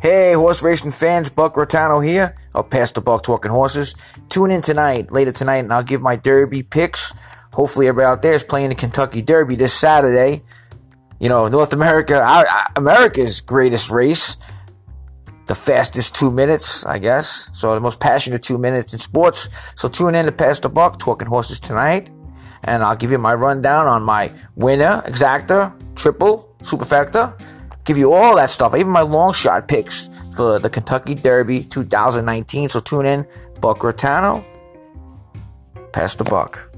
Hey, horse racing fans, Buck Rotano here. I'll pass the buck talking horses. Tune in tonight, later tonight, and I'll give my Derby picks. Hopefully, everybody out there is playing the Kentucky Derby this Saturday. You know, North America, our, America's greatest race, the fastest two minutes, I guess. So the most passionate two minutes in sports. So tune in to Pass the Buck, talking horses tonight, and I'll give you my rundown on my winner, exacta, triple, superfecta give you all that stuff, even my long shot picks for the Kentucky Derby 2019. So tune in, Buck Rotano. Pass the buck.